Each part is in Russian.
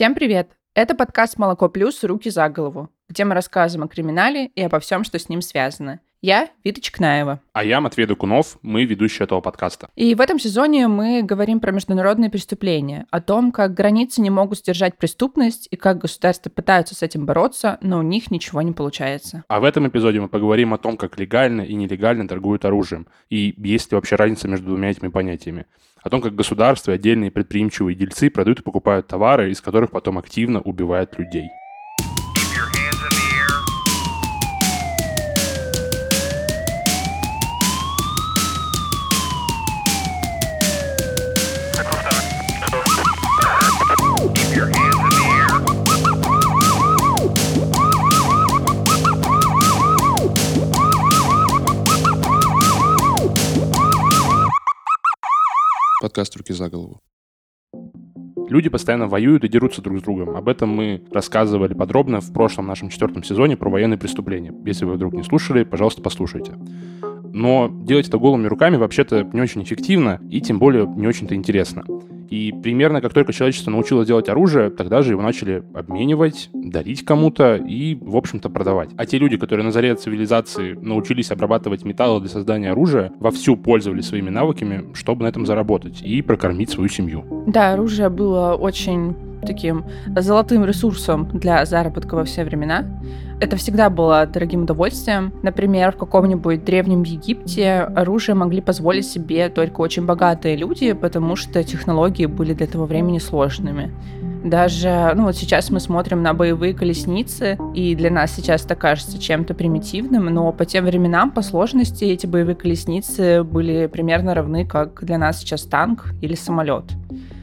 Всем привет! Это подкаст «Молоко плюс. Руки за голову», где мы рассказываем о криминале и обо всем, что с ним связано. Я Вита Чкнаева. А я Матвей Докунов, мы ведущие этого подкаста. И в этом сезоне мы говорим про международные преступления, о том, как границы не могут сдержать преступность и как государства пытаются с этим бороться, но у них ничего не получается. А в этом эпизоде мы поговорим о том, как легально и нелегально торгуют оружием, и есть ли вообще разница между двумя этими понятиями о том, как государство и отдельные предприимчивые дельцы продают и покупают товары, из которых потом активно убивают людей. Подкаст «Руки за голову». Люди постоянно воюют и дерутся друг с другом. Об этом мы рассказывали подробно в прошлом нашем четвертом сезоне про военные преступления. Если вы вдруг не слушали, пожалуйста, послушайте. Но делать это голыми руками вообще-то не очень эффективно и тем более не очень-то интересно. И примерно как только человечество научилось делать оружие, тогда же его начали обменивать, дарить кому-то и, в общем-то, продавать. А те люди, которые на заре цивилизации научились обрабатывать металлы для создания оружия, вовсю пользовались своими навыками, чтобы на этом заработать и прокормить свою семью. Да, оружие было очень таким золотым ресурсом для заработка во все времена. Это всегда было дорогим удовольствием. Например, в каком-нибудь древнем Египте оружие могли позволить себе только очень богатые люди, потому что технологии были для этого времени сложными. Даже, ну вот сейчас мы смотрим на боевые колесницы, и для нас сейчас это кажется чем-то примитивным, но по тем временам, по сложности, эти боевые колесницы были примерно равны, как для нас сейчас танк или самолет.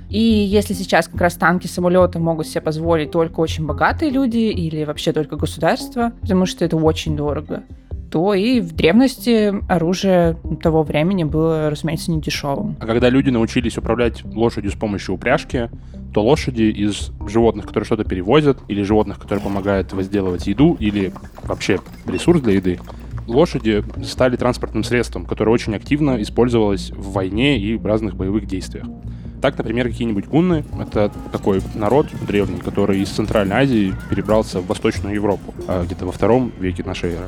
И если сейчас как раз танки, самолеты могут себе позволить только очень богатые люди или вообще только государство, потому что это очень дорого, то и в древности оружие того времени было, разумеется, не дешевым. А когда люди научились управлять лошадью с помощью упряжки, то лошади из животных, которые что-то перевозят, или животных, которые помогают возделывать еду, или вообще ресурс для еды, лошади стали транспортным средством, которое очень активно использовалось в войне и в разных боевых действиях. Так, например, какие-нибудь гунны — это такой народ древний, который из Центральной Азии перебрался в Восточную Европу а, где-то во втором веке нашей эры.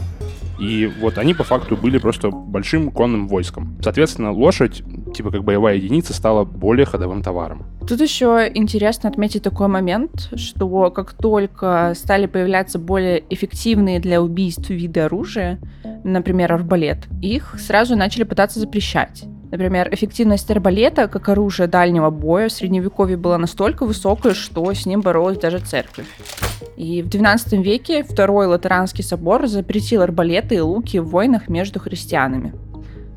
И вот они по факту были просто большим конным войском. Соответственно, лошадь, типа как боевая единица, стала более ходовым товаром. Тут еще интересно отметить такой момент, что как только стали появляться более эффективные для убийств виды оружия, например, арбалет, их сразу начали пытаться запрещать. Например, эффективность арбалета как оружие дальнего боя в средневековье была настолько высокой, что с ним боролась даже церковь. И в XII веке Второй Латеранский собор запретил арбалеты и луки в войнах между христианами.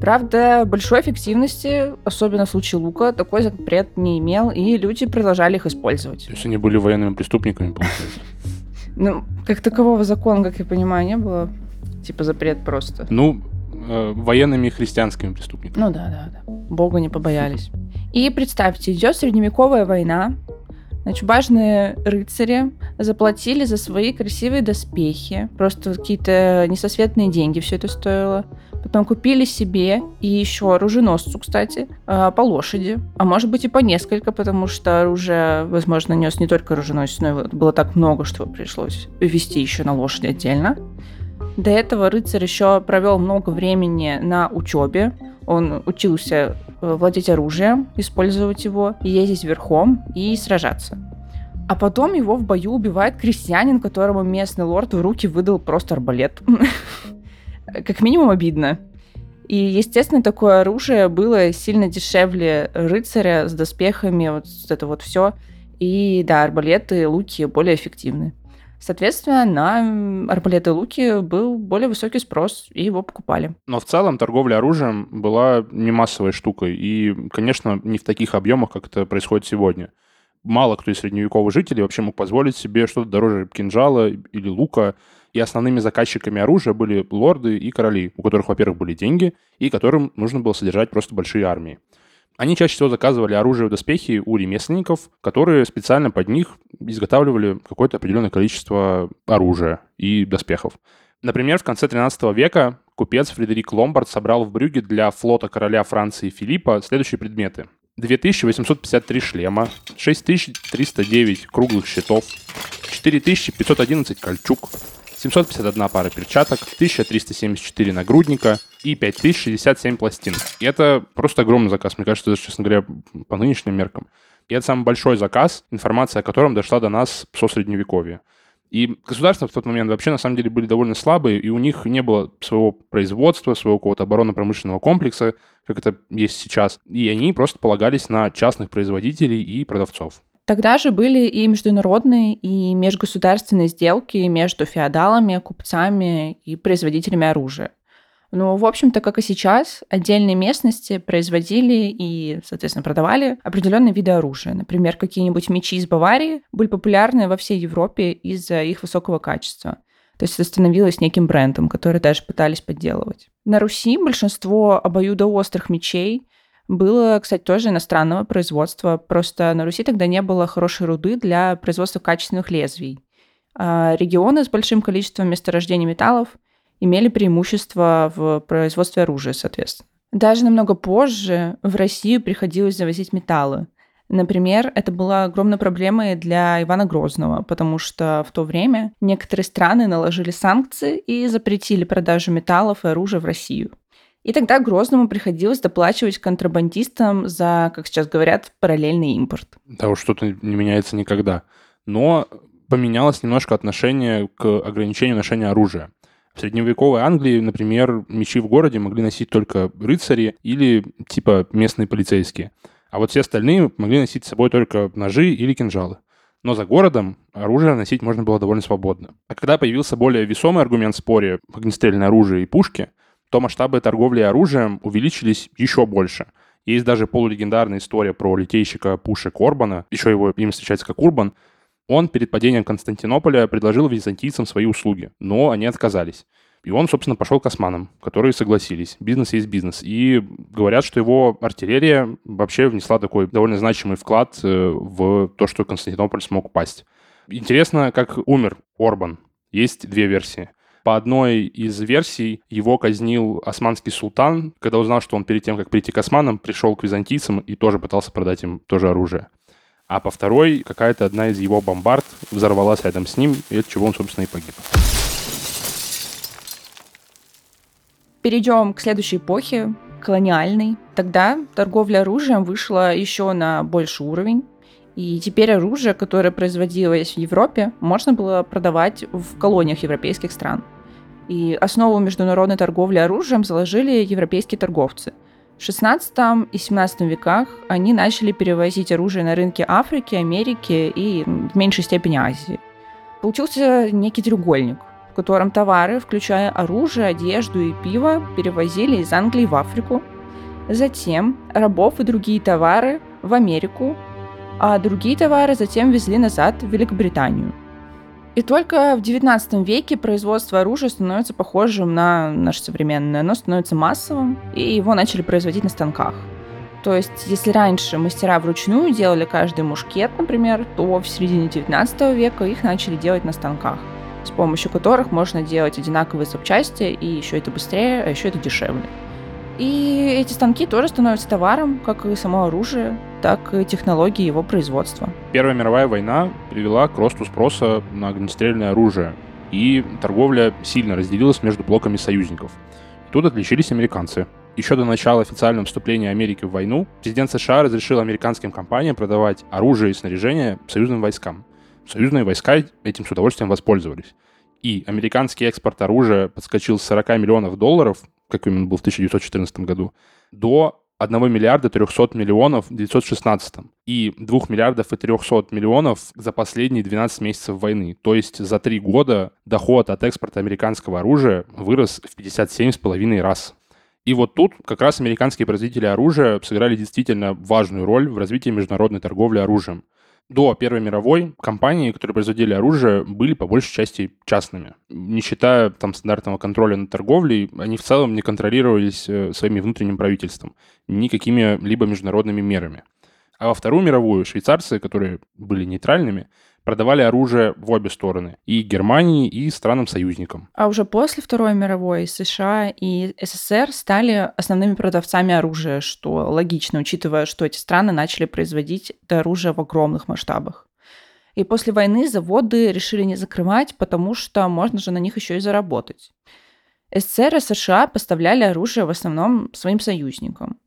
Правда, большой эффективности, особенно в случае лука, такой запрет не имел, и люди продолжали их использовать. То есть они были военными преступниками, получается? Ну, как такового закона, как я понимаю, не было. Типа запрет просто. Ну, э, военными и христианскими преступниками. Ну да, да, да. Бога не побоялись. И представьте, идет средневековая война, Значит, важные рыцари заплатили за свои красивые доспехи. Просто какие-то несосветные деньги все это стоило. Потом купили себе и еще оруженосцу, кстати, э, по лошади. А может быть и по несколько, потому что оружие, возможно, нес не только оруженосец, но и было так много, что пришлось вести еще на лошади отдельно. До этого рыцарь еще провел много времени на учебе. Он учился э, владеть оружием, использовать его, ездить верхом и сражаться. А потом его в бою убивает крестьянин, которому местный лорд в руки выдал просто арбалет. Как минимум обидно. И, естественно, такое оружие было сильно дешевле рыцаря с доспехами, вот это вот все. И да, арбалеты, луки более эффективны. Соответственно, на арбалеты и луки был более высокий спрос, и его покупали. Но в целом торговля оружием была не массовой штукой, и, конечно, не в таких объемах, как это происходит сегодня. Мало кто из средневековых жителей вообще мог позволить себе что-то дороже кинжала или лука, и основными заказчиками оружия были лорды и короли, у которых, во-первых, были деньги, и которым нужно было содержать просто большие армии. Они чаще всего заказывали оружие и доспехи у ремесленников, которые специально под них изготавливали какое-то определенное количество оружия и доспехов. Например, в конце 13 века купец Фредерик Ломбард собрал в Брюге для флота короля Франции Филиппа следующие предметы. 2853 шлема, 6309 круглых щитов, 4511 кольчуг, 751 пара перчаток, 1374 нагрудника и 5067 пластин. И это просто огромный заказ. Мне кажется, даже, честно говоря, по нынешним меркам. И это самый большой заказ, информация о котором дошла до нас со Средневековья. И государства в тот момент вообще на самом деле были довольно слабые, и у них не было своего производства, своего какого-то оборонно-промышленного комплекса, как это есть сейчас. И они просто полагались на частных производителей и продавцов. Тогда же были и международные, и межгосударственные сделки между феодалами, купцами и производителями оружия. Но, в общем-то, как и сейчас, отдельные местности производили и, соответственно, продавали определенные виды оружия. Например, какие-нибудь мечи из Баварии были популярны во всей Европе из-за их высокого качества. То есть это становилось неким брендом, который даже пытались подделывать. На Руси большинство обоюдоострых мечей было, кстати, тоже иностранного производства. Просто на Руси тогда не было хорошей руды для производства качественных лезвий. А регионы с большим количеством месторождений металлов имели преимущество в производстве оружия, соответственно. Даже намного позже в Россию приходилось завозить металлы. Например, это была огромной проблемой для Ивана Грозного, потому что в то время некоторые страны наложили санкции и запретили продажу металлов и оружия в Россию. И тогда Грозному приходилось доплачивать контрабандистам за, как сейчас говорят, параллельный импорт. Да уж что-то не меняется никогда. Но поменялось немножко отношение к ограничению ношения оружия. В средневековой Англии, например, мечи в городе могли носить только рыцари или типа местные полицейские. А вот все остальные могли носить с собой только ножи или кинжалы. Но за городом оружие носить можно было довольно свободно. А когда появился более весомый аргумент в споре огнестрельное оружие и пушки, то масштабы торговли оружием увеличились еще больше. Есть даже полулегендарная история про литейщика пушек Орбана, еще его имя встречается как Урбан, он перед падением Константинополя предложил византийцам свои услуги, но они отказались. И он, собственно, пошел к османам, которые согласились. Бизнес есть бизнес. И говорят, что его артиллерия вообще внесла такой довольно значимый вклад э, в то, что Константинополь смог упасть. Интересно, как умер Орбан. Есть две версии. По одной из версий его казнил османский султан, когда узнал, что он перед тем, как прийти к османам, пришел к византийцам и тоже пытался продать им тоже оружие а по второй какая-то одна из его бомбард взорвалась рядом с ним, и от чего он, собственно, и погиб. Перейдем к следующей эпохе, колониальной. Тогда торговля оружием вышла еще на больший уровень. И теперь оружие, которое производилось в Европе, можно было продавать в колониях европейских стран. И основу международной торговли оружием заложили европейские торговцы – в XVI и XVII веках они начали перевозить оружие на рынки Африки, Америки и в меньшей степени Азии. Получился некий треугольник, в котором товары, включая оружие, одежду и пиво, перевозили из Англии в Африку, затем рабов и другие товары в Америку, а другие товары затем везли назад в Великобританию. И только в XIX веке производство оружия становится похожим на наше современное. Оно становится массовым, и его начали производить на станках. То есть, если раньше мастера вручную делали каждый мушкет, например, то в середине 19 века их начали делать на станках, с помощью которых можно делать одинаковые запчасти, и еще это быстрее, а еще это дешевле. И эти станки тоже становятся товаром, как и само оружие, так и технологии его производства. Первая мировая война привела к росту спроса на огнестрельное оружие, и торговля сильно разделилась между блоками союзников. тут отличились американцы. Еще до начала официального вступления Америки в войну президент США разрешил американским компаниям продавать оружие и снаряжение союзным войскам. Союзные войска этим с удовольствием воспользовались. И американский экспорт оружия подскочил с 40 миллионов долларов как именно был в 1914 году, до 1 миллиарда 300 миллионов в 1916 и 2 миллиардов и 300 миллионов за последние 12 месяцев войны. То есть за три года доход от экспорта американского оружия вырос в 57,5 раз. И вот тут как раз американские производители оружия сыграли действительно важную роль в развитии международной торговли оружием до Первой мировой компании, которые производили оружие, были по большей части частными. Не считая там стандартного контроля над торговлей, они в целом не контролировались э, своими внутренним правительством, никакими либо международными мерами. А во Вторую мировую швейцарцы, которые были нейтральными, продавали оружие в обе стороны, и Германии, и странам-союзникам. А уже после Второй мировой США и СССР стали основными продавцами оружия, что логично, учитывая, что эти страны начали производить это оружие в огромных масштабах. И после войны заводы решили не закрывать, потому что можно же на них еще и заработать. СССР и США поставляли оружие в основном своим союзникам.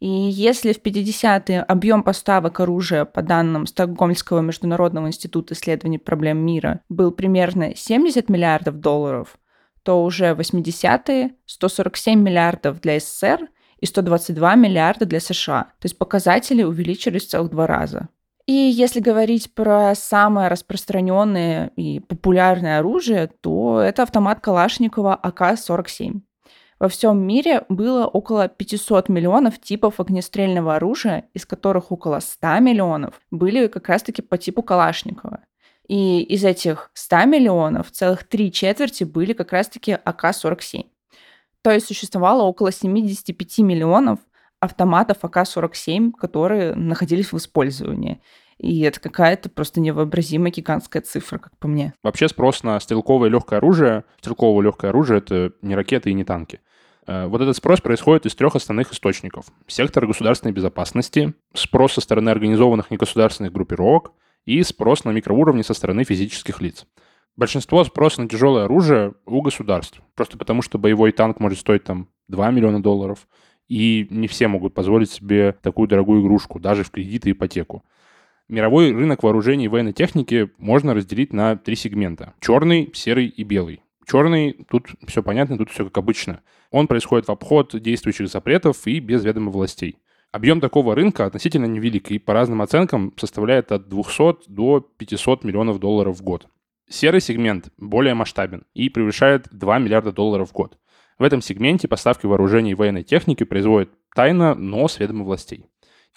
И если в 50-е объем поставок оружия, по данным Стокгольмского международного института исследований проблем мира, был примерно 70 миллиардов долларов, то уже в 80-е 147 миллиардов для СССР и 122 миллиарда для США. То есть показатели увеличились в целых два раза. И если говорить про самое распространенное и популярное оружие, то это автомат Калашникова АК-47. Во всем мире было около 500 миллионов типов огнестрельного оружия, из которых около 100 миллионов были как раз-таки по типу Калашникова. И из этих 100 миллионов целых три четверти были как раз-таки АК-47. То есть существовало около 75 миллионов автоматов АК-47, которые находились в использовании. И это какая-то просто невообразимая гигантская цифра, как по мне. Вообще спрос на стрелковое легкое оружие, стрелковое легкое оружие — это не ракеты и не танки. Э, вот этот спрос происходит из трех основных источников. Сектор государственной безопасности, спрос со стороны организованных негосударственных группировок и спрос на микроуровне со стороны физических лиц. Большинство спроса на тяжелое оружие у государств. Просто потому, что боевой танк может стоить там 2 миллиона долларов, и не все могут позволить себе такую дорогую игрушку, даже в кредит и ипотеку. Мировой рынок вооружений и военной техники можно разделить на три сегмента. Черный, серый и белый. Черный, тут все понятно, тут все как обычно. Он происходит в обход действующих запретов и без ведома властей. Объем такого рынка относительно невелик и по разным оценкам составляет от 200 до 500 миллионов долларов в год. Серый сегмент более масштабен и превышает 2 миллиарда долларов в год. В этом сегменте поставки вооружений и военной техники производят тайно, но с ведома властей.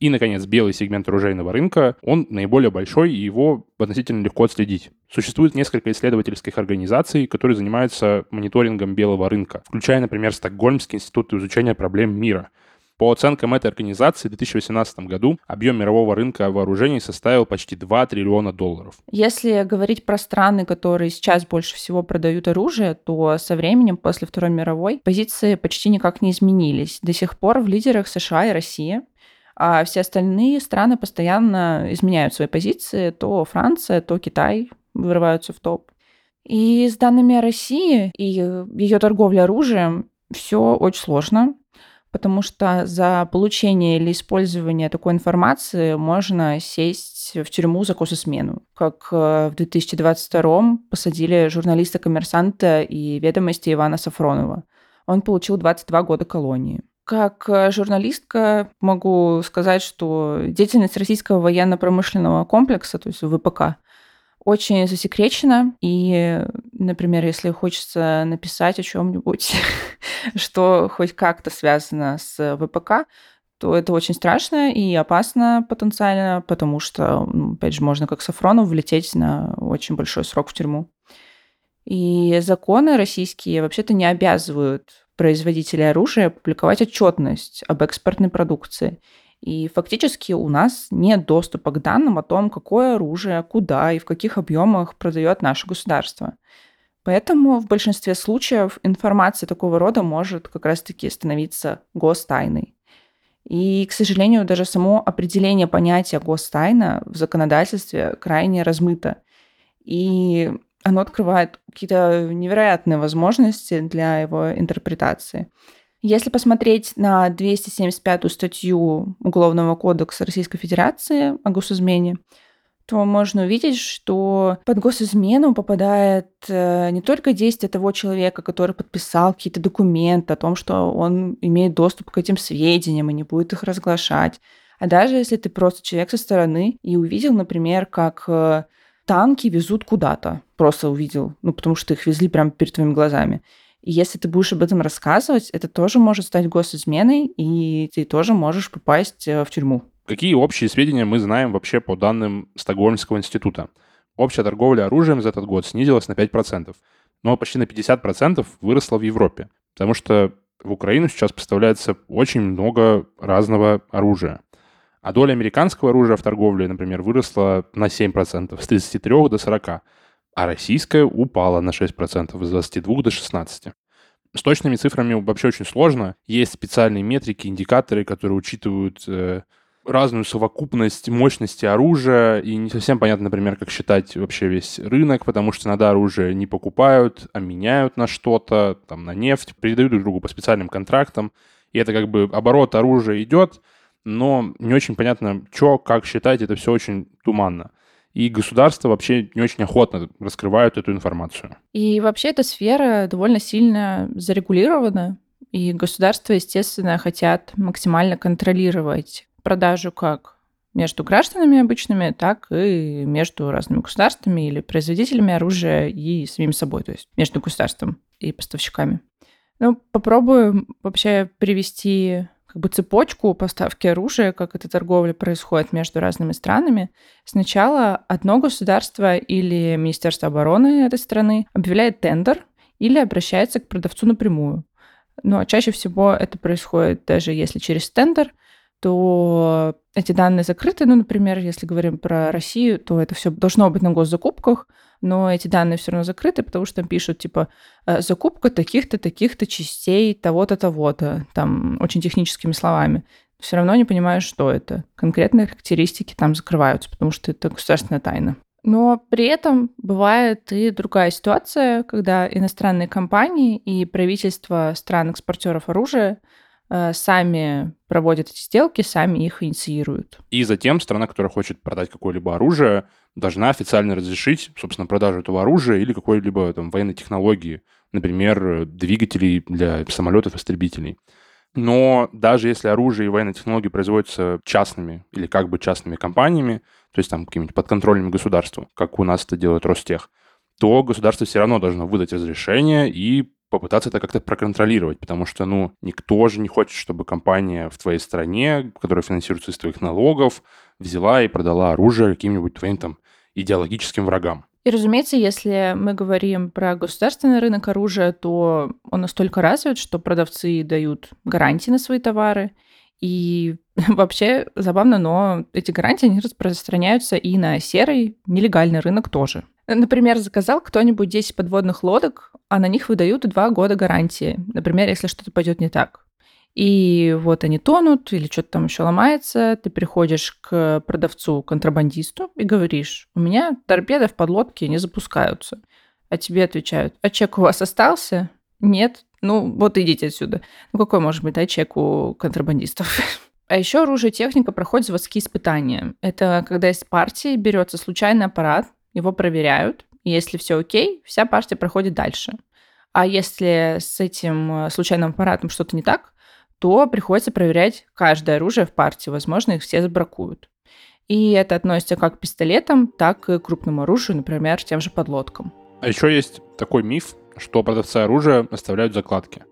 И, наконец, белый сегмент оружейного рынка, он наиболее большой, и его относительно легко отследить. Существует несколько исследовательских организаций, которые занимаются мониторингом белого рынка, включая, например, Стокгольмский институт изучения проблем мира. По оценкам этой организации, в 2018 году объем мирового рынка вооружений составил почти 2 триллиона долларов. Если говорить про страны, которые сейчас больше всего продают оружие, то со временем, после Второй мировой, позиции почти никак не изменились. До сих пор в лидерах США и Россия а все остальные страны постоянно изменяют свои позиции. То Франция, то Китай вырываются в топ. И с данными о России и ее торговле оружием все очень сложно, потому что за получение или использование такой информации можно сесть в тюрьму за кососмену, как э, в 2022 посадили журналиста-коммерсанта и ведомости Ивана Сафронова. Он получил 22 года колонии. Как э, журналистка могу сказать, что деятельность российского военно-промышленного комплекса, то есть ВПК, очень засекречена. И, например, если хочется написать о чем-нибудь, что хоть как-то связано с ВПК, то это очень страшно и опасно потенциально, потому что, ну, опять же, можно как Сафронов влететь на очень большой срок в тюрьму. И законы российские вообще-то не обязывают производителей оружия публиковать отчетность об экспортной продукции. И фактически у нас нет доступа к данным о том, какое оружие, куда и в каких объемах продает наше государство. Поэтому в большинстве случаев информация такого рода может как раз-таки становиться гостайной. И, к сожалению, даже само определение понятия гостайна в законодательстве крайне размыто. И оно открывает какие-то невероятные возможности для его интерпретации. Если посмотреть на 275-ю статью Уголовного кодекса Российской Федерации о госизмене, то можно увидеть, что под госизмену попадает э, не только действие того человека, который подписал какие-то документы о том, что он имеет доступ к этим сведениям и не будет их разглашать, а даже если ты просто человек со стороны и увидел, например, как э, танки везут куда-то. Просто увидел. Ну, потому что их везли прямо перед твоими глазами. И если ты будешь об этом рассказывать, это тоже может стать госизменой, и ты тоже можешь попасть э, в тюрьму. Какие общие сведения мы знаем вообще по данным Стокгольмского института? Общая торговля оружием за этот год снизилась на 5%, но почти на 50% выросла в Европе, потому что в Украину сейчас поставляется очень много разного оружия. А доля американского оружия в торговле, например, выросла на 7%, с 33 до 40, а российская упала на 6%, с 22 до 16. С точными цифрами вообще очень сложно. Есть специальные метрики, индикаторы, которые учитывают э, разную совокупность мощности оружия, и не совсем понятно, например, как считать вообще весь рынок, потому что иногда оружие не покупают, а меняют на что-то, там, на нефть, передают друг другу по специальным контрактам, и это как бы оборот оружия идет, но не очень понятно, что, как считать, это все очень туманно. И государство вообще не очень охотно раскрывают эту информацию. И вообще эта сфера довольно сильно зарегулирована, и государства, естественно, хотят максимально контролировать продажу как между гражданами обычными, так и между разными государствами или производителями оружия и самим собой, то есть между государством и поставщиками. Ну, попробую вообще привести как бы цепочку поставки оружия, как эта торговля происходит между разными странами. Сначала одно государство или Министерство обороны этой страны объявляет тендер или обращается к продавцу напрямую. Но чаще всего это происходит даже если через тендер, то эти данные закрыты. Ну, например, если говорим про Россию, то это все должно быть на госзакупках, но эти данные все равно закрыты, потому что там пишут, типа, «Э, закупка таких-то, таких-то частей, того-то, того-то, там, очень техническими словами. Все равно не понимаешь, что это. Конкретные характеристики там закрываются, потому что это государственная тайна. Но при этом бывает и другая ситуация, когда иностранные компании и правительства стран-экспортеров оружия Э, сами проводят эти сделки, сами их инициируют. И затем страна, которая хочет продать какое-либо оружие, должна официально разрешить, собственно, продажу этого оружия или какой-либо там военной технологии, например, двигателей для самолетов-истребителей. Но даже если оружие и военные технологии производятся частными или как бы частными компаниями, то есть там какими-нибудь подконтрольными государством, как у нас это делает Ростех, то государство все равно должно выдать разрешение и попытаться это как-то проконтролировать, потому что, ну, никто же не хочет, чтобы компания в твоей стране, которая финансируется из твоих налогов, взяла и продала оружие каким-нибудь твоим там идеологическим врагам. И, разумеется, если мы говорим про государственный рынок оружия, то он настолько развит, что продавцы дают гарантии на свои товары. И вообще забавно, но эти гарантии они распространяются и на серый нелегальный рынок тоже. Например, заказал кто-нибудь 10 подводных лодок, а на них выдают два года гарантии. Например, если что-то пойдет не так. И вот они тонут или что-то там еще ломается, ты приходишь к продавцу-контрабандисту и говоришь, у меня торпеды в подлодке не запускаются. А тебе отвечают, а чек у вас остался? Нет. Ну, вот идите отсюда. Ну, какой может быть, да, чек у контрабандистов? А еще оружие и техника проходят заводские испытания. Это когда из партии берется случайный аппарат, его проверяют, если все окей, вся партия проходит дальше. А если с этим э, случайным аппаратом что-то не так, то приходится проверять каждое оружие в партии. Возможно, их все забракуют. И это относится как к пистолетам, так и к крупному оружию, например, тем же подлодкам. А еще есть такой миф, что продавцы оружия оставляют закладки.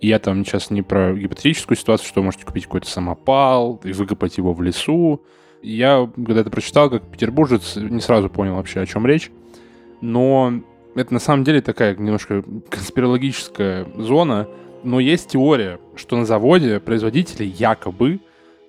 И я там сейчас не про гипотетическую ситуацию, что вы можете купить какой-то самопал и выкопать его в лесу, я, когда это прочитал, как петербуржец, не сразу понял вообще, о чем речь. Но это на самом деле такая немножко конспирологическая зона. Но есть теория, что на заводе производители якобы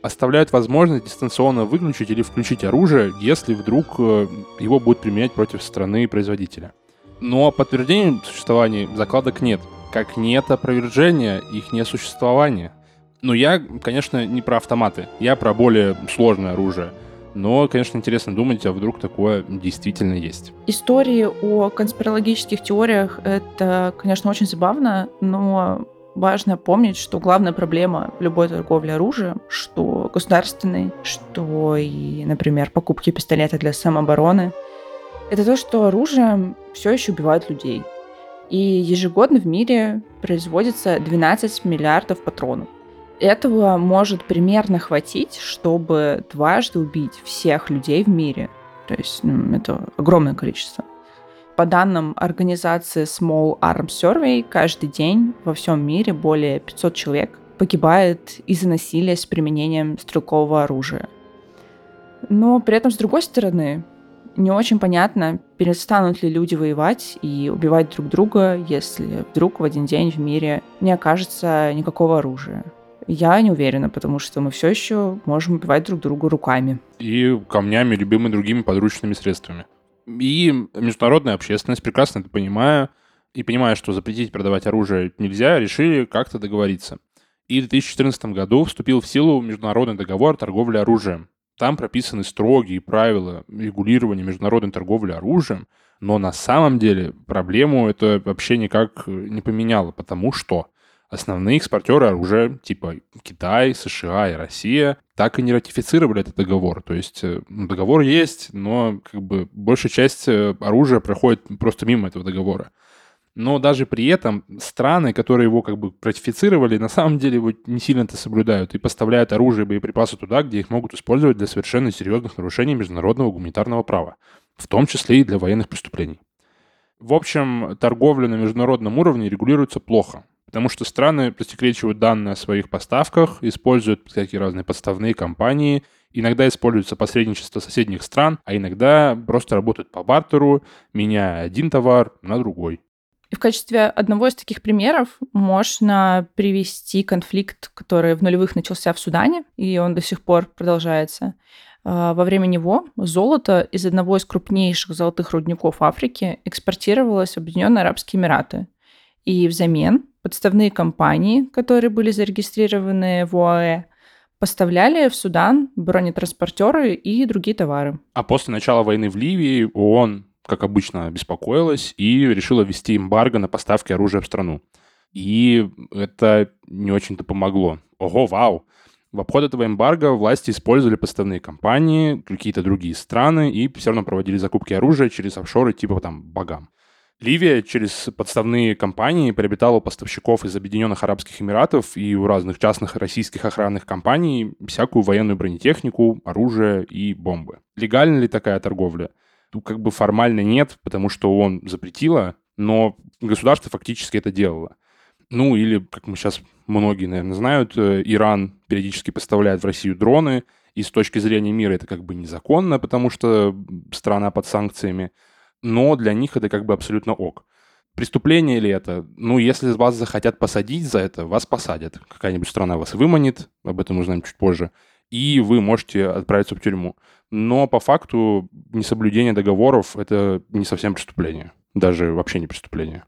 оставляют возможность дистанционно выключить или включить оружие, если вдруг э, его будут применять против страны производителя. Но подтверждения существования закладок нет. Как нет опровержения их несуществования. Ну, я, конечно, не про автоматы. Я про более сложное оружие. Но, конечно, интересно думать, а вдруг такое действительно есть. Истории о конспирологических теориях — это, конечно, очень забавно, но важно помнить, что главная проблема любой торговле оружием, что государственной, что и, например, покупки пистолета для самообороны, это то, что оружием все еще убивает людей. И ежегодно в мире производится 12 миллиардов патронов. Этого может примерно хватить, чтобы дважды убить всех людей в мире. То есть ну, это огромное количество. По данным организации Small Arms Survey, каждый день во всем мире более 500 человек погибает из-за насилия с применением стрелкового оружия. Но при этом, с другой стороны, не очень понятно, перестанут ли люди воевать и убивать друг друга, если вдруг в один день в мире не окажется никакого оружия. Я не уверена, потому что мы все еще можем убивать друг друга руками. И камнями, любыми другими подручными средствами. И международная общественность, прекрасно это понимая, и понимая, что запретить продавать оружие нельзя, решили как-то договориться. И в 2014 году вступил в силу международный договор о торговле оружием. Там прописаны строгие правила регулирования международной торговли оружием, но на самом деле проблему это вообще никак не поменяло, потому что основные экспортеры оружия, типа Китай, США и Россия, так и не ратифицировали этот договор. То есть э, ну, договор есть, но как бы большая часть э, оружия проходит просто мимо этого договора. Но даже при этом страны, которые его как бы ратифицировали, на самом деле его не сильно это соблюдают и поставляют оружие и боеприпасы туда, где их могут использовать для совершенно серьезных нарушений международного гуманитарного права, в том числе и для военных преступлений. В общем, торговля на международном уровне регулируется плохо, потому что страны засекречивают данные о своих поставках, используют всякие разные подставные компании, иногда используется посредничество соседних стран, а иногда просто работают по бартеру, меняя один товар на другой. И в качестве одного из таких примеров можно привести конфликт, который в нулевых начался в Судане, и он до сих пор продолжается. А, во время него золото из одного из крупнейших золотых рудников Африки экспортировалось в Объединенные Арабские Эмираты. И взамен подставные компании, которые были зарегистрированы в ОАЭ, поставляли в Судан бронетранспортеры и другие товары. А после начала войны в Ливии ООН как обычно, беспокоилась и решила ввести эмбарго на поставки оружия в страну. И это не очень-то помогло. Ого, вау! В обход этого эмбарго власти использовали подставные компании, какие-то другие страны и все равно проводили закупки оружия через офшоры типа там Багам. Ливия через подставные компании приобретала поставщиков из Объединенных Арабских Эмиратов и у разных частных российских охранных компаний всякую военную бронетехнику, оружие и бомбы. Легальна ли такая торговля? Ну, как бы формально нет, потому что он запретило, но государство фактически это делало. Ну, или, как мы сейчас многие, наверное, знают, э, Иран периодически поставляет в Россию дроны, и с точки зрения мира это как бы незаконно, потому что страна под санкциями, но для них это как бы абсолютно ок. Преступление ли это? Ну, если вас захотят посадить за это, вас посадят. Какая-нибудь страна вас выманит, об этом узнаем чуть позже, и вы можете отправиться в тюрьму но по факту несоблюдение договоров — это не совсем преступление, даже вообще не преступление.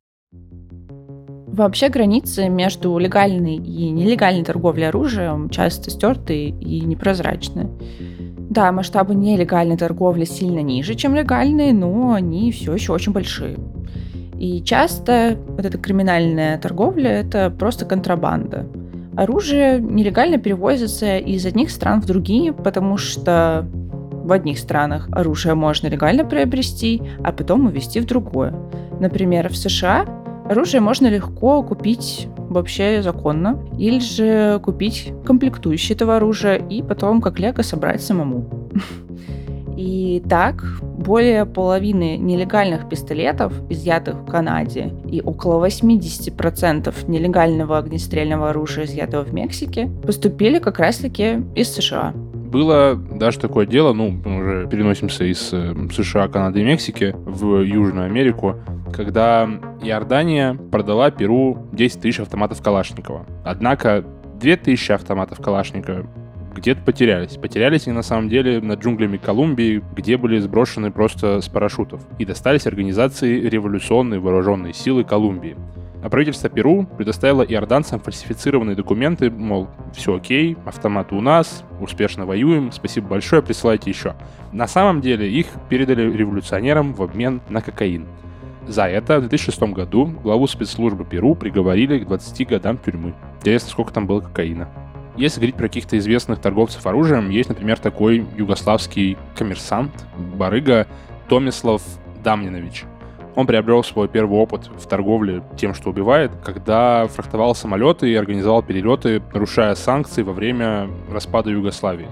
Вообще границы между легальной и нелегальной торговлей оружием часто стерты и непрозрачны. Да, масштабы нелегальной торговли сильно ниже, чем легальные, но они все еще очень большие. И часто вот эта криминальная торговля — это просто контрабанда. Оружие нелегально перевозится из одних стран в другие, потому что в одних странах оружие можно легально приобрести, а потом увезти в другое. Например, в США оружие можно легко купить вообще законно, или же купить комплектующие этого оружия и потом как лего собрать самому. И так, более половины нелегальных пистолетов, изъятых в Канаде, и около 80% нелегального огнестрельного оружия, изъятого в Мексике, поступили как раз-таки из США. Было даже такое дело, ну, мы уже переносимся из э, США, Канады и Мексики в Южную Америку, когда Иордания продала Перу 10 тысяч автоматов Калашникова. Однако 2000 автоматов Калашникова где-то потерялись. Потерялись они на самом деле над джунглями Колумбии, где были сброшены просто с парашютов. И достались организации революционной вооруженной силы Колумбии. А правительство Перу предоставило иорданцам фальсифицированные документы, мол, все окей, автоматы у нас, успешно воюем, спасибо большое, присылайте еще. На самом деле их передали революционерам в обмен на кокаин. За это в 2006 году главу спецслужбы Перу приговорили к 20 годам тюрьмы. Интересно, сколько там было кокаина. Если говорить про каких-то известных торговцев оружием, есть, например, такой югославский коммерсант, барыга Томислав Дамнинович – он приобрел свой первый опыт в торговле тем, что убивает, когда фрахтовал самолеты и организовал перелеты, нарушая санкции во время распада Югославии.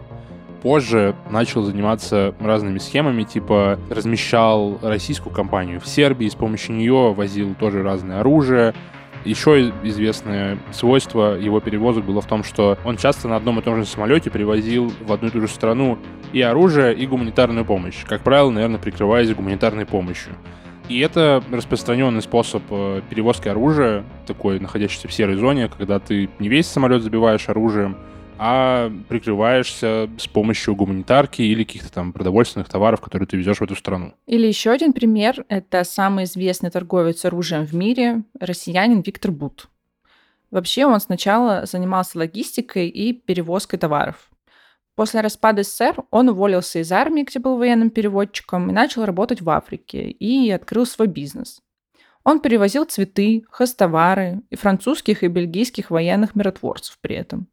Позже начал заниматься разными схемами, типа размещал российскую компанию в Сербии, с помощью нее возил тоже разное оружие, еще известное свойство его перевозок было в том, что он часто на одном и том же самолете привозил в одну и ту же страну и оружие, и гуманитарную помощь. Как правило, наверное, прикрываясь гуманитарной помощью. И это распространенный способ э, перевозки оружия, такой, находящийся в серой зоне, когда ты не весь самолет забиваешь оружием, а прикрываешься с помощью гуманитарки или каких-то там продовольственных товаров, которые ты везешь в эту страну. Или еще один пример — это самый известный торговец оружием в мире, россиянин Виктор Бут. Вообще он сначала занимался логистикой и перевозкой товаров. После распада СССР он уволился из армии, где был военным переводчиком, и начал работать в Африке и открыл свой бизнес. Он перевозил цветы, хостовары и французских и бельгийских военных миротворцев при этом.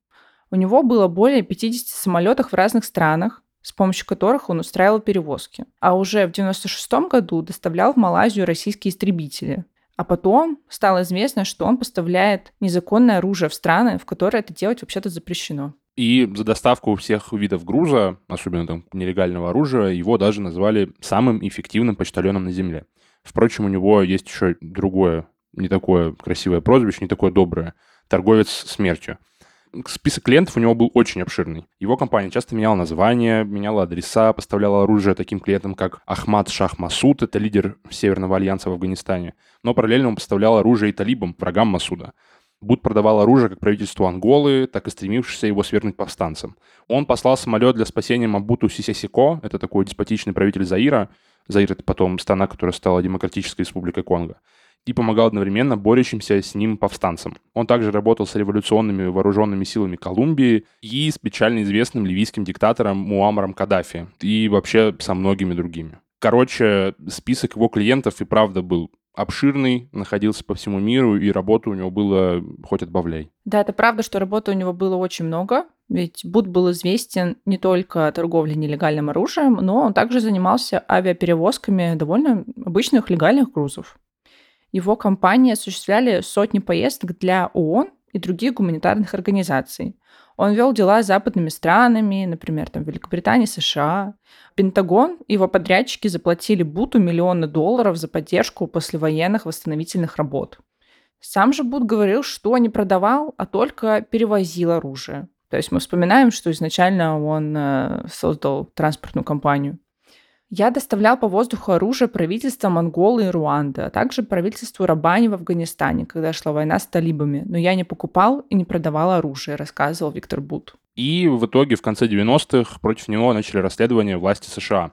У него было более 50 самолетов в разных странах, с помощью которых он устраивал перевозки. А уже в 1996 году доставлял в Малайзию российские истребители. А потом стало известно, что он поставляет незаконное оружие в страны, в которые это делать вообще-то запрещено. И за доставку всех видов груза, особенно там нелегального оружия, его даже назвали самым эффективным почтальоном на Земле. Впрочем, у него есть еще другое, не такое красивое прозвище, не такое доброе. Торговец смертью. Список клиентов у него был очень обширный. Его компания часто меняла название, меняла адреса, поставляла оружие таким клиентам, как Ахмад Шах Масуд, это лидер Северного альянса в Афганистане. Но параллельно он поставлял оружие и талибам, врагам Масуда. Буд продавал оружие как правительству Анголы, так и стремившийся его свергнуть повстанцам. Он послал самолет для спасения Мабуту Сисесико, это такой деспотичный правитель Заира. Заир — это потом страна, которая стала Демократической Республикой Конго и помогал одновременно борющимся с ним повстанцам. Он также работал с революционными вооруженными силами Колумбии и с печально известным ливийским диктатором Муамаром Каддафи и вообще со многими другими. Короче, список его клиентов и правда был обширный, находился по всему миру, и работы у него было хоть отбавляй. Да, это правда, что работы у него было очень много, ведь Буд был известен не только торговлей нелегальным оружием, но он также занимался авиаперевозками довольно обычных легальных грузов. Его компании осуществляли сотни поездок для ООН и других гуманитарных организаций. Он вел дела с западными странами, например, там, Великобритании, США. Пентагон и его подрядчики заплатили Буту миллионы долларов за поддержку послевоенных восстановительных работ. Сам же Бут говорил, что не продавал, а только перевозил оружие. То есть мы вспоминаем, что изначально он э, создал транспортную компанию. Я доставлял по воздуху оружие правительствам Монголы и Руанды, а также правительству Рабани в Афганистане, когда шла война с талибами. Но я не покупал и не продавал оружие, рассказывал Виктор Бут. И в итоге в конце 90-х против него начали расследование власти США.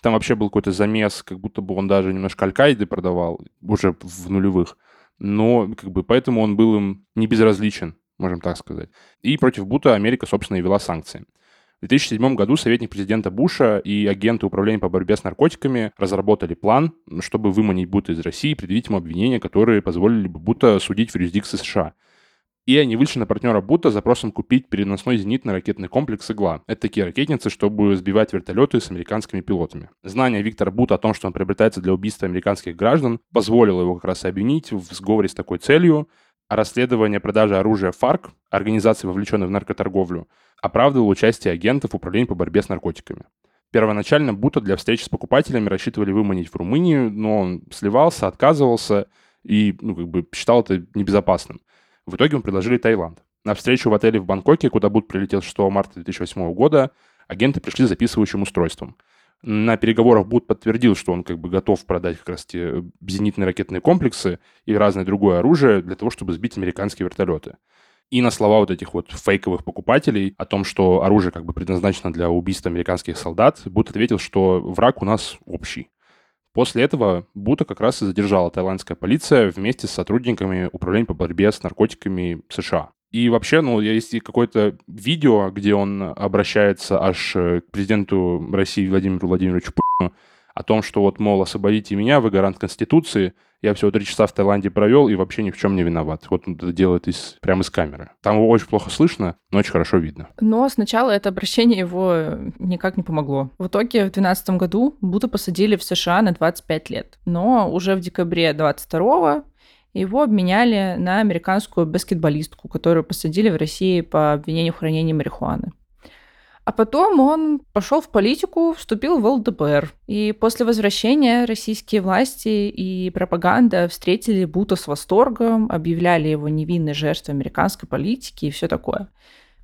Там вообще был какой-то замес, как будто бы он даже немножко Аль-Каиды продавал, уже в нулевых. Но как бы поэтому он был им не безразличен, можем так сказать. И против Бута Америка, собственно, и вела санкции. В 2007 году советник президента Буша и агенты управления по борьбе с наркотиками разработали план, чтобы выманить Бута из России и предъявить ему обвинения, которые позволили бы Бута судить в юрисдикции США. И они вышли на партнера Бута с запросом купить переносной зенитный ракетный комплекс «Игла». Это такие ракетницы, чтобы сбивать вертолеты с американскими пилотами. Знание Виктора Бута о том, что он приобретается для убийства американских граждан, позволило его как раз обвинить в сговоре с такой целью, а расследование продажи оружия ФАРК, организации, вовлеченной в наркоторговлю, оправдывал участие агентов Управления по борьбе с наркотиками. Первоначально Бута для встречи с покупателями рассчитывали выманить в Румынию, но он сливался, отказывался и ну, как бы считал это небезопасным. В итоге ему предложили Таиланд. На встречу в отеле в Бангкоке, куда Бут прилетел 6 марта 2008 года, агенты пришли с записывающим устройством. На переговорах Бут подтвердил, что он как бы готов продать как раз те зенитные ракетные комплексы и разное другое оружие для того, чтобы сбить американские вертолеты. И на слова вот этих вот фейковых покупателей о том, что оружие как бы предназначено для убийства американских солдат, Бут ответил, что враг у нас общий. После этого Бута как раз и задержала тайландская полиция вместе с сотрудниками Управления по борьбе с наркотиками США. И вообще, ну, есть какое-то видео, где он обращается аж к президенту России Владимиру Владимировичу Путину о том, что вот, мол, освободите меня, вы гарант Конституции, я всего три часа в Таиланде провел и вообще ни в чем не виноват. Вот он это делает из, прямо из камеры. Там его очень плохо слышно, но очень хорошо видно. Но сначала это обращение его никак не помогло. В итоге в 2012 году Бута посадили в США на 25 лет. Но уже в декабре 22 его обменяли на американскую баскетболистку, которую посадили в России по обвинению в хранении марихуаны. А потом он пошел в политику, вступил в ЛДПР. И после возвращения российские власти и пропаганда встретили Бута с восторгом, объявляли его невинной жертвой американской политики и все такое.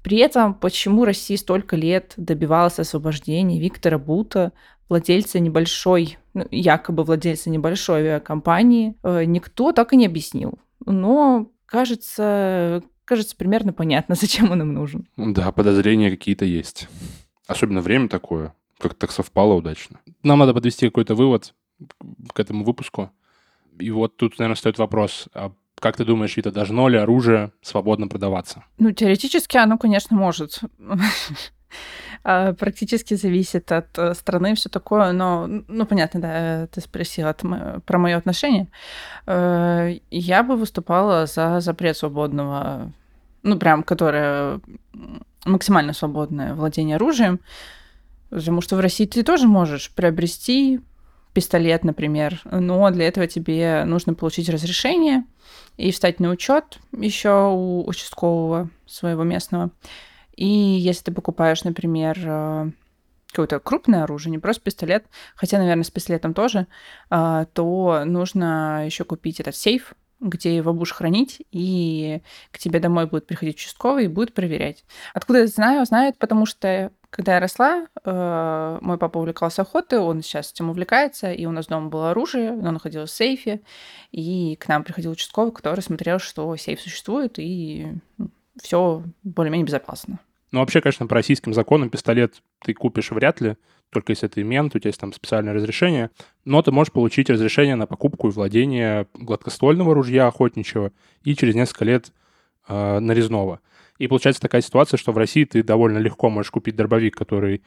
При этом, почему Россия столько лет добивалась освобождения Виктора Бута, владельца небольшой, ну, якобы владельца небольшой авиакомпании, э, никто так и не объяснил. Но, кажется, кажется, примерно понятно, зачем он им нужен. Да, подозрения какие-то есть. Особенно время такое, как так совпало удачно. Нам надо подвести какой-то вывод к этому выпуску. И вот тут, наверное, стоит вопрос, а как ты думаешь, Вита, должно ли оружие свободно продаваться? Ну, теоретически оно, конечно, может. А, практически зависит от э, страны, все такое, но, ну, понятно, да, ты спросила про мое отношение. Э, я бы выступала за запрет свободного, ну, прям, которое максимально свободное владение оружием, потому что в России ты тоже можешь приобрести пистолет, например, но для этого тебе нужно получить разрешение и встать на учет еще у участкового своего местного. И если ты покупаешь, например, э, какое-то крупное оружие, не просто пистолет, хотя, наверное, с пистолетом тоже, э, то нужно еще купить этот сейф, где его будешь хранить, и к тебе домой будет приходить участковый и будет проверять. Откуда я знаю? Знают, потому что когда я росла, э, мой папа увлекался охотой, он сейчас этим увлекается, и у нас дома было оружие, оно находилось в сейфе, и к нам приходил участковый, который смотрел, что сейф существует, и ну, все более-менее безопасно. Ну, вообще, конечно, по российским законам пистолет ты купишь вряд ли, только если ты мент, у тебя есть там специальное разрешение, но ты можешь получить разрешение на покупку и владение гладкоствольного ружья охотничьего и через несколько лет э, нарезного. И получается такая ситуация, что в России ты довольно легко можешь купить дробовик, который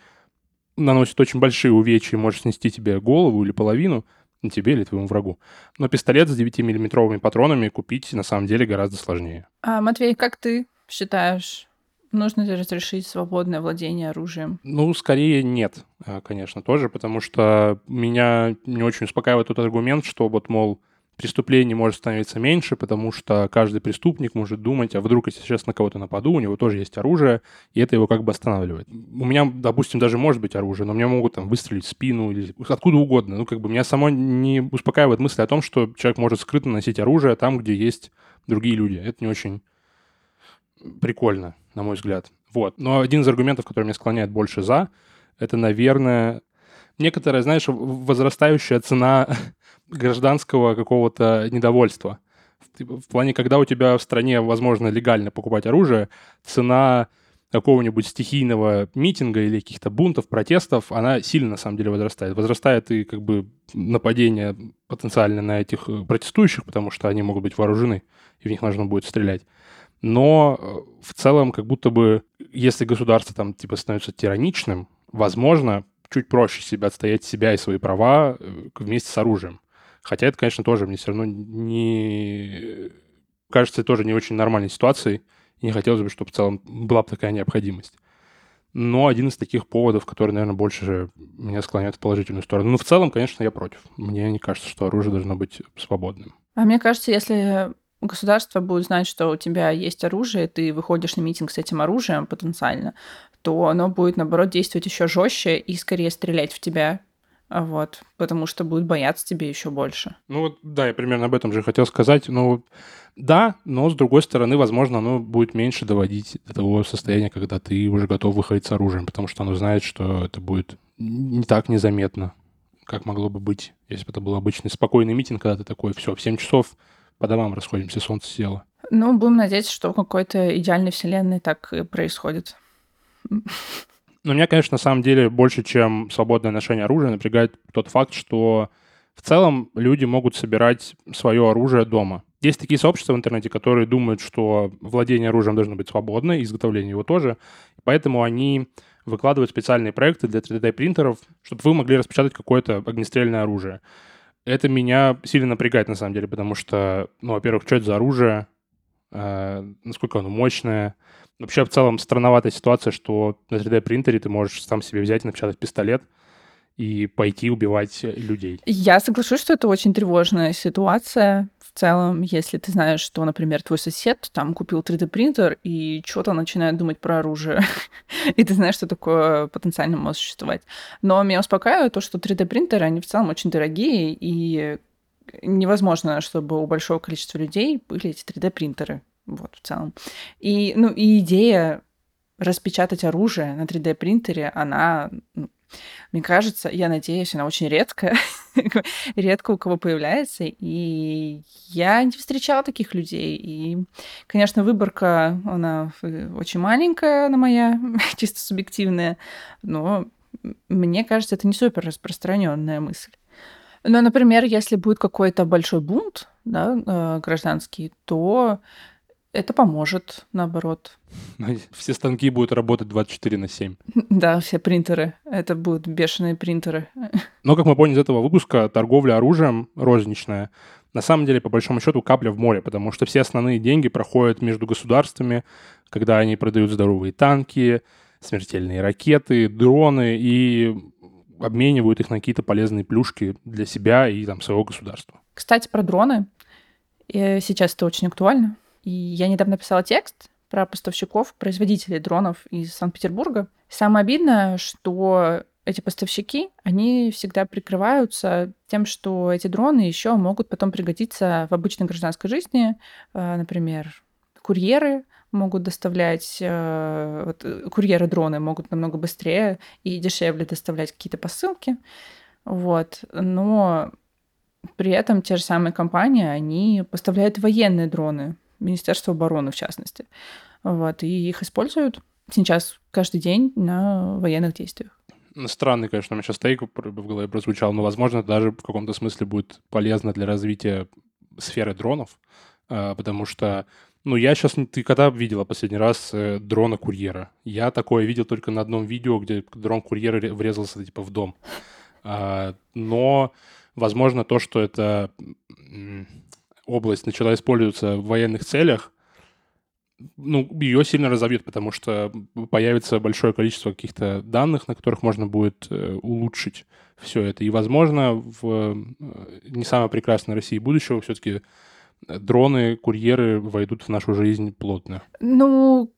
наносит очень большие увечья и может снести тебе голову или половину, не тебе или твоему врагу. Но пистолет с 9-миллиметровыми патронами купить на самом деле гораздо сложнее. А, Матвей, как ты считаешь, нужно ли разрешить свободное владение оружием? Ну, скорее нет, а, конечно, тоже, потому что меня не очень успокаивает тот аргумент, что вот, мол, преступлений может становиться меньше, потому что каждый преступник может думать, а вдруг если сейчас на кого-то нападу, у него тоже есть оружие, и это его как бы останавливает. У меня, допустим, даже может быть оружие, но мне могут там выстрелить в спину или откуда угодно. Ну, как бы меня само не успокаивает мысль о том, что человек может скрытно носить оружие там, где есть другие люди. Это не очень прикольно, на мой взгляд. Вот. Но один из аргументов, который меня склоняет больше за, это, наверное, некоторая, знаешь, возрастающая цена гражданского какого-то недовольства. В плане, когда у тебя в стране возможно легально покупать оружие, цена какого-нибудь стихийного митинга или каких-то бунтов, протестов, она сильно на самом деле возрастает. Возрастает и как бы нападение потенциально на этих э, протестующих, потому что они могут быть вооружены, и в них нужно будет стрелять но э, в целом как будто бы, если государство там типа становится тираничным, возможно, чуть проще себя отстоять себя и свои права э, вместе с оружием. Хотя это, конечно, тоже мне все равно не... Кажется, тоже не очень нормальной ситуацией. И не хотелось бы, чтобы в целом была бы такая необходимость. Но один из таких поводов, который, наверное, больше меня склоняет в положительную сторону. Ну, в целом, конечно, я против. Мне не кажется, что оружие должно быть свободным. А мне кажется, если государство будет знать, что у тебя есть оружие, ты выходишь на митинг с этим оружием потенциально, то оно будет, наоборот, действовать еще жестче и скорее стрелять в тебя, вот, потому что будет бояться тебе еще больше. Ну вот, да, я примерно об этом же хотел сказать. Ну, да, но с другой стороны, возможно, оно будет меньше доводить до того состояния, когда ты уже готов выходить с оружием, потому что оно знает, что это будет не так незаметно, как могло бы быть, если бы это был обычный спокойный митинг, когда ты такой, все, в 7 часов по домам расходимся, солнце село. Ну, будем надеяться, что в какой-то идеальной вселенной так и происходит. Но меня, конечно, на самом деле больше, чем свободное ношение оружия, напрягает тот факт, что в целом люди могут собирать свое оружие дома. Есть такие сообщества в интернете, которые думают, что владение оружием должно быть свободно, изготовление его тоже. Поэтому они выкладывают специальные проекты для 3D-принтеров, чтобы вы могли распечатать какое-то огнестрельное оружие это меня сильно напрягает, на самом деле, потому что, ну, во-первых, что это за оружие, э, насколько оно мощное. Вообще, в целом, странноватая ситуация, что на 3D-принтере ты можешь сам себе взять и напечатать пистолет, и пойти убивать людей. Я соглашусь, что это очень тревожная ситуация в целом, если ты знаешь, что, например, твой сосед там купил 3D-принтер и что-то начинает думать про оружие, и ты знаешь, что такое потенциально может существовать. Но меня успокаивает то, что 3D-принтеры, они в целом очень дорогие, и невозможно, чтобы у большого количества людей были эти 3D-принтеры. Вот, в целом. И, ну, и идея распечатать оружие на 3D-принтере, она, ну, мне кажется, я надеюсь, она очень редкая, редко у кого появляется, и я не встречала таких людей. И, конечно, выборка, она очень маленькая, она моя, чисто субъективная, но мне кажется, это не супер распространенная мысль. Но, например, если будет какой-то большой бунт да, э, гражданский, то это поможет, наоборот. Все станки будут работать 24 на 7. Да, все принтеры. Это будут бешеные принтеры. Но, как мы поняли из этого выпуска, торговля оружием розничная на самом деле, по большому счету, капля в море, потому что все основные деньги проходят между государствами, когда они продают здоровые танки, смертельные ракеты, дроны и обменивают их на какие-то полезные плюшки для себя и там своего государства. Кстати, про дроны. И сейчас это очень актуально. И я недавно писала текст про поставщиков, производителей дронов из Санкт-Петербурга. Самое обидное, что эти поставщики, они всегда прикрываются тем, что эти дроны еще могут потом пригодиться в обычной гражданской жизни. Э, например, курьеры могут доставлять, э, вот, э, курьеры дроны могут намного быстрее и дешевле доставлять какие-то посылки. Вот. Но при этом те же самые компании, они поставляют военные дроны Министерство обороны, в частности. Вот, и их используют сейчас каждый день на военных действиях. Ну, странный, конечно, у меня сейчас тейк в голове прозвучал, но, возможно, даже в каком-то смысле будет полезно для развития сферы дронов, а, потому что, ну, я сейчас... Ты когда видела последний раз э, дрона-курьера? Я такое видел только на одном видео, где дрон-курьер врезался, типа, в дом. А, но, возможно, то, что это область начала использоваться в военных целях, ну, ее сильно разовьет, потому что появится большое количество каких-то данных, на которых можно будет э, улучшить все это. И, возможно, в э, не самой прекрасной России будущего все-таки дроны, курьеры войдут в нашу жизнь плотно. Ну,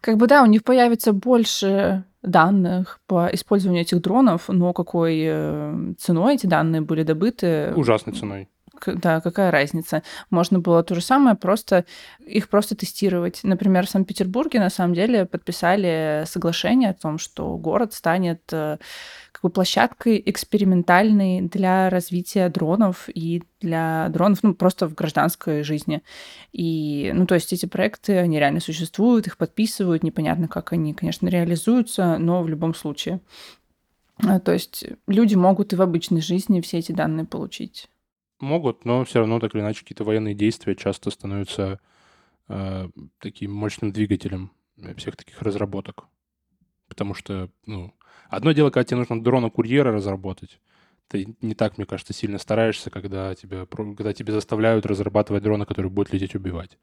как бы да, у них появится больше данных по использованию этих дронов, но какой э, ценой эти данные были добыты? Ужасной ценой да, какая разница? Можно было то же самое, просто их просто тестировать. Например, в Санкт-Петербурге на самом деле подписали соглашение о том, что город станет э, как бы площадкой экспериментальной для развития дронов и для дронов, ну, просто в гражданской жизни. И, ну, то есть эти проекты, они реально существуют, их подписывают, непонятно, как они, конечно, реализуются, но в любом случае. А, то есть люди могут и в обычной жизни все эти данные получить. Могут, но все равно так или иначе какие-то военные действия часто становятся э, таким мощным двигателем всех таких разработок. Потому что, ну, одно дело, когда тебе нужно дрона-курьера разработать, ты не так, мне кажется, сильно стараешься, когда, тебя, когда тебе заставляют разрабатывать дрона, который будет лететь убивать.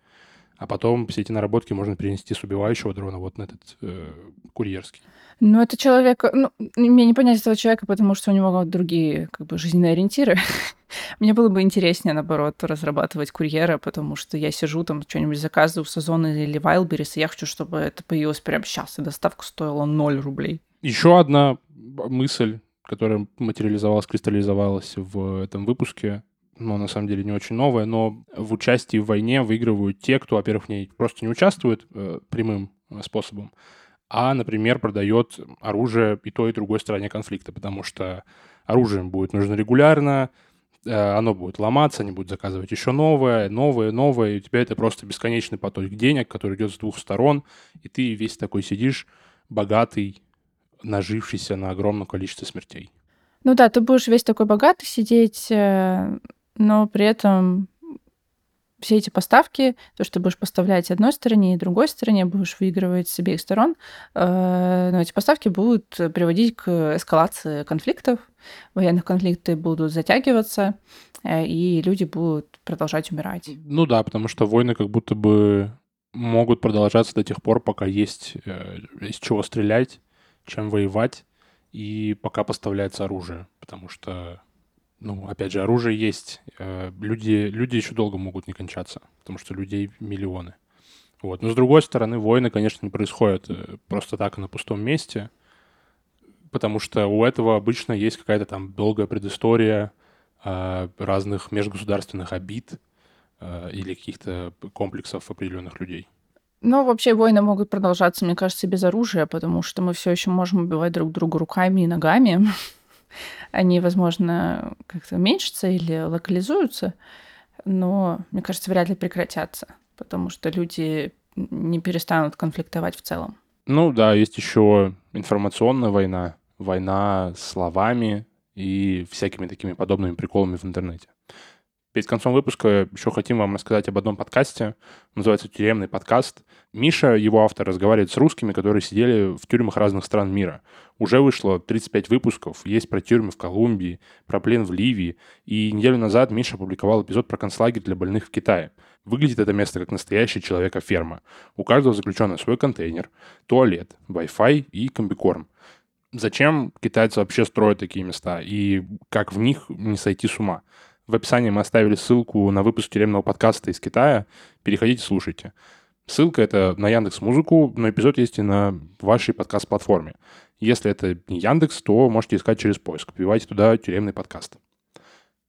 А потом все эти наработки можно перенести с убивающего дрона вот на этот э, курьерский. Ну, это человек... Ну, мне не понять этого человека, потому что у него другие как бы жизненные ориентиры. Мне было бы интереснее, наоборот, разрабатывать курьера, потому что я сижу там, что-нибудь заказываю в Сазон или Wildberries, и я хочу, чтобы это появилось прямо сейчас, и доставка стоила 0 рублей. Еще одна мысль, которая материализовалась, кристаллизовалась в этом выпуске, но на самом деле не очень новая, но в участии в войне выигрывают те, кто, во-первых, в ней просто не участвует э, прямым э, способом, а, например, продает оружие и той, и другой стороне конфликта, потому что оружие будет нужно регулярно, э, оно будет ломаться, они будут заказывать еще новое, новое, новое, и у тебя это просто бесконечный поток денег, который идет с двух сторон, и ты весь такой сидишь, богатый, нажившийся на огромном количестве смертей. Ну да, ты будешь весь такой богатый сидеть, но при этом все эти поставки, то, что ты будешь поставлять одной стороне и другой стороне, будешь выигрывать с обеих сторон, э, но эти поставки будут приводить к эскалации конфликтов, военных конфликты будут затягиваться, э, и люди будут продолжать умирать. Ну да, потому что войны как будто бы могут продолжаться до тех пор, пока есть э, из чего стрелять, чем воевать, и пока поставляется оружие, потому что ну, опять же, оружие есть. Э, люди, люди еще долго могут не кончаться, потому что людей миллионы. Вот. Но с другой стороны, войны, конечно, не происходят э, просто так на пустом месте, потому что у этого обычно есть какая-то там долгая предыстория э, разных межгосударственных обид или каких-то комплексов определенных людей. Ну, вообще войны могут продолжаться, мне кажется, без оружия, потому что мы все еще можем убивать друг друга руками и ногами. Они, возможно, как-то уменьшатся или локализуются, но, мне кажется, вряд ли прекратятся, потому что люди не перестанут конфликтовать в целом. Ну да, есть еще информационная война, война словами и всякими такими подобными приколами в интернете. Перед концом выпуска еще хотим вам рассказать об одном подкасте. Называется «Тюремный подкаст». Миша, его автор, разговаривает с русскими, которые сидели в тюрьмах разных стран мира. Уже вышло 35 выпусков. Есть про тюрьмы в Колумбии, про плен в Ливии. И неделю назад Миша опубликовал эпизод про концлагерь для больных в Китае. Выглядит это место как настоящая человека-ферма. У каждого заключенный свой контейнер, туалет, Wi-Fi и комбикорм. Зачем китайцы вообще строят такие места? И как в них не сойти с ума? В описании мы оставили ссылку на выпуск тюремного подкаста из Китая. Переходите, слушайте. Ссылка это на Яндекс Музыку, но эпизод есть и на вашей подкаст-платформе. Если это не Яндекс, то можете искать через поиск. Вбивайте туда тюремный подкаст.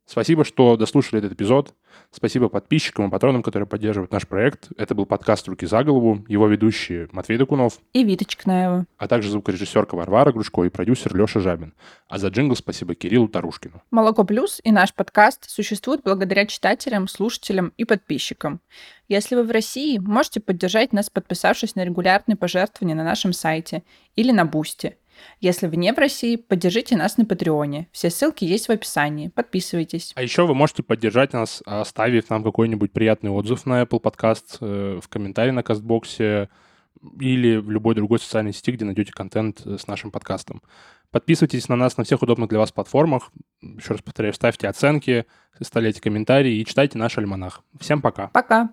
Спасибо, что дослушали этот эпизод. Спасибо подписчикам и патронам, которые поддерживают наш проект. Это был подкаст «Руки за голову». Его ведущие Матвей Докунов и Вита Чикнаева. А также звукорежиссерка Варвара Грушко и продюсер Леша Жабин. А за джингл спасибо Кириллу Тарушкину. «Молоко плюс» и наш подкаст существуют благодаря читателям, слушателям и подписчикам. Если вы в России, можете поддержать нас, подписавшись на регулярные пожертвования на нашем сайте или на Boosty – если вы не в России, поддержите нас на Patreon е. Все ссылки есть в описании. Подписывайтесь. А еще вы можете поддержать нас, оставив нам какой-нибудь приятный отзыв на Apple Podcast, э, в комментарии на Castbox е или в любой другой социальной сети, где найдете контент э, с нашим подкастом. Подписывайтесь на нас на всех удобных для вас платформах. Еще раз повторяю, ставьте оценки, оставляйте комментарии и читайте наш альманах. Всем пока. Пока.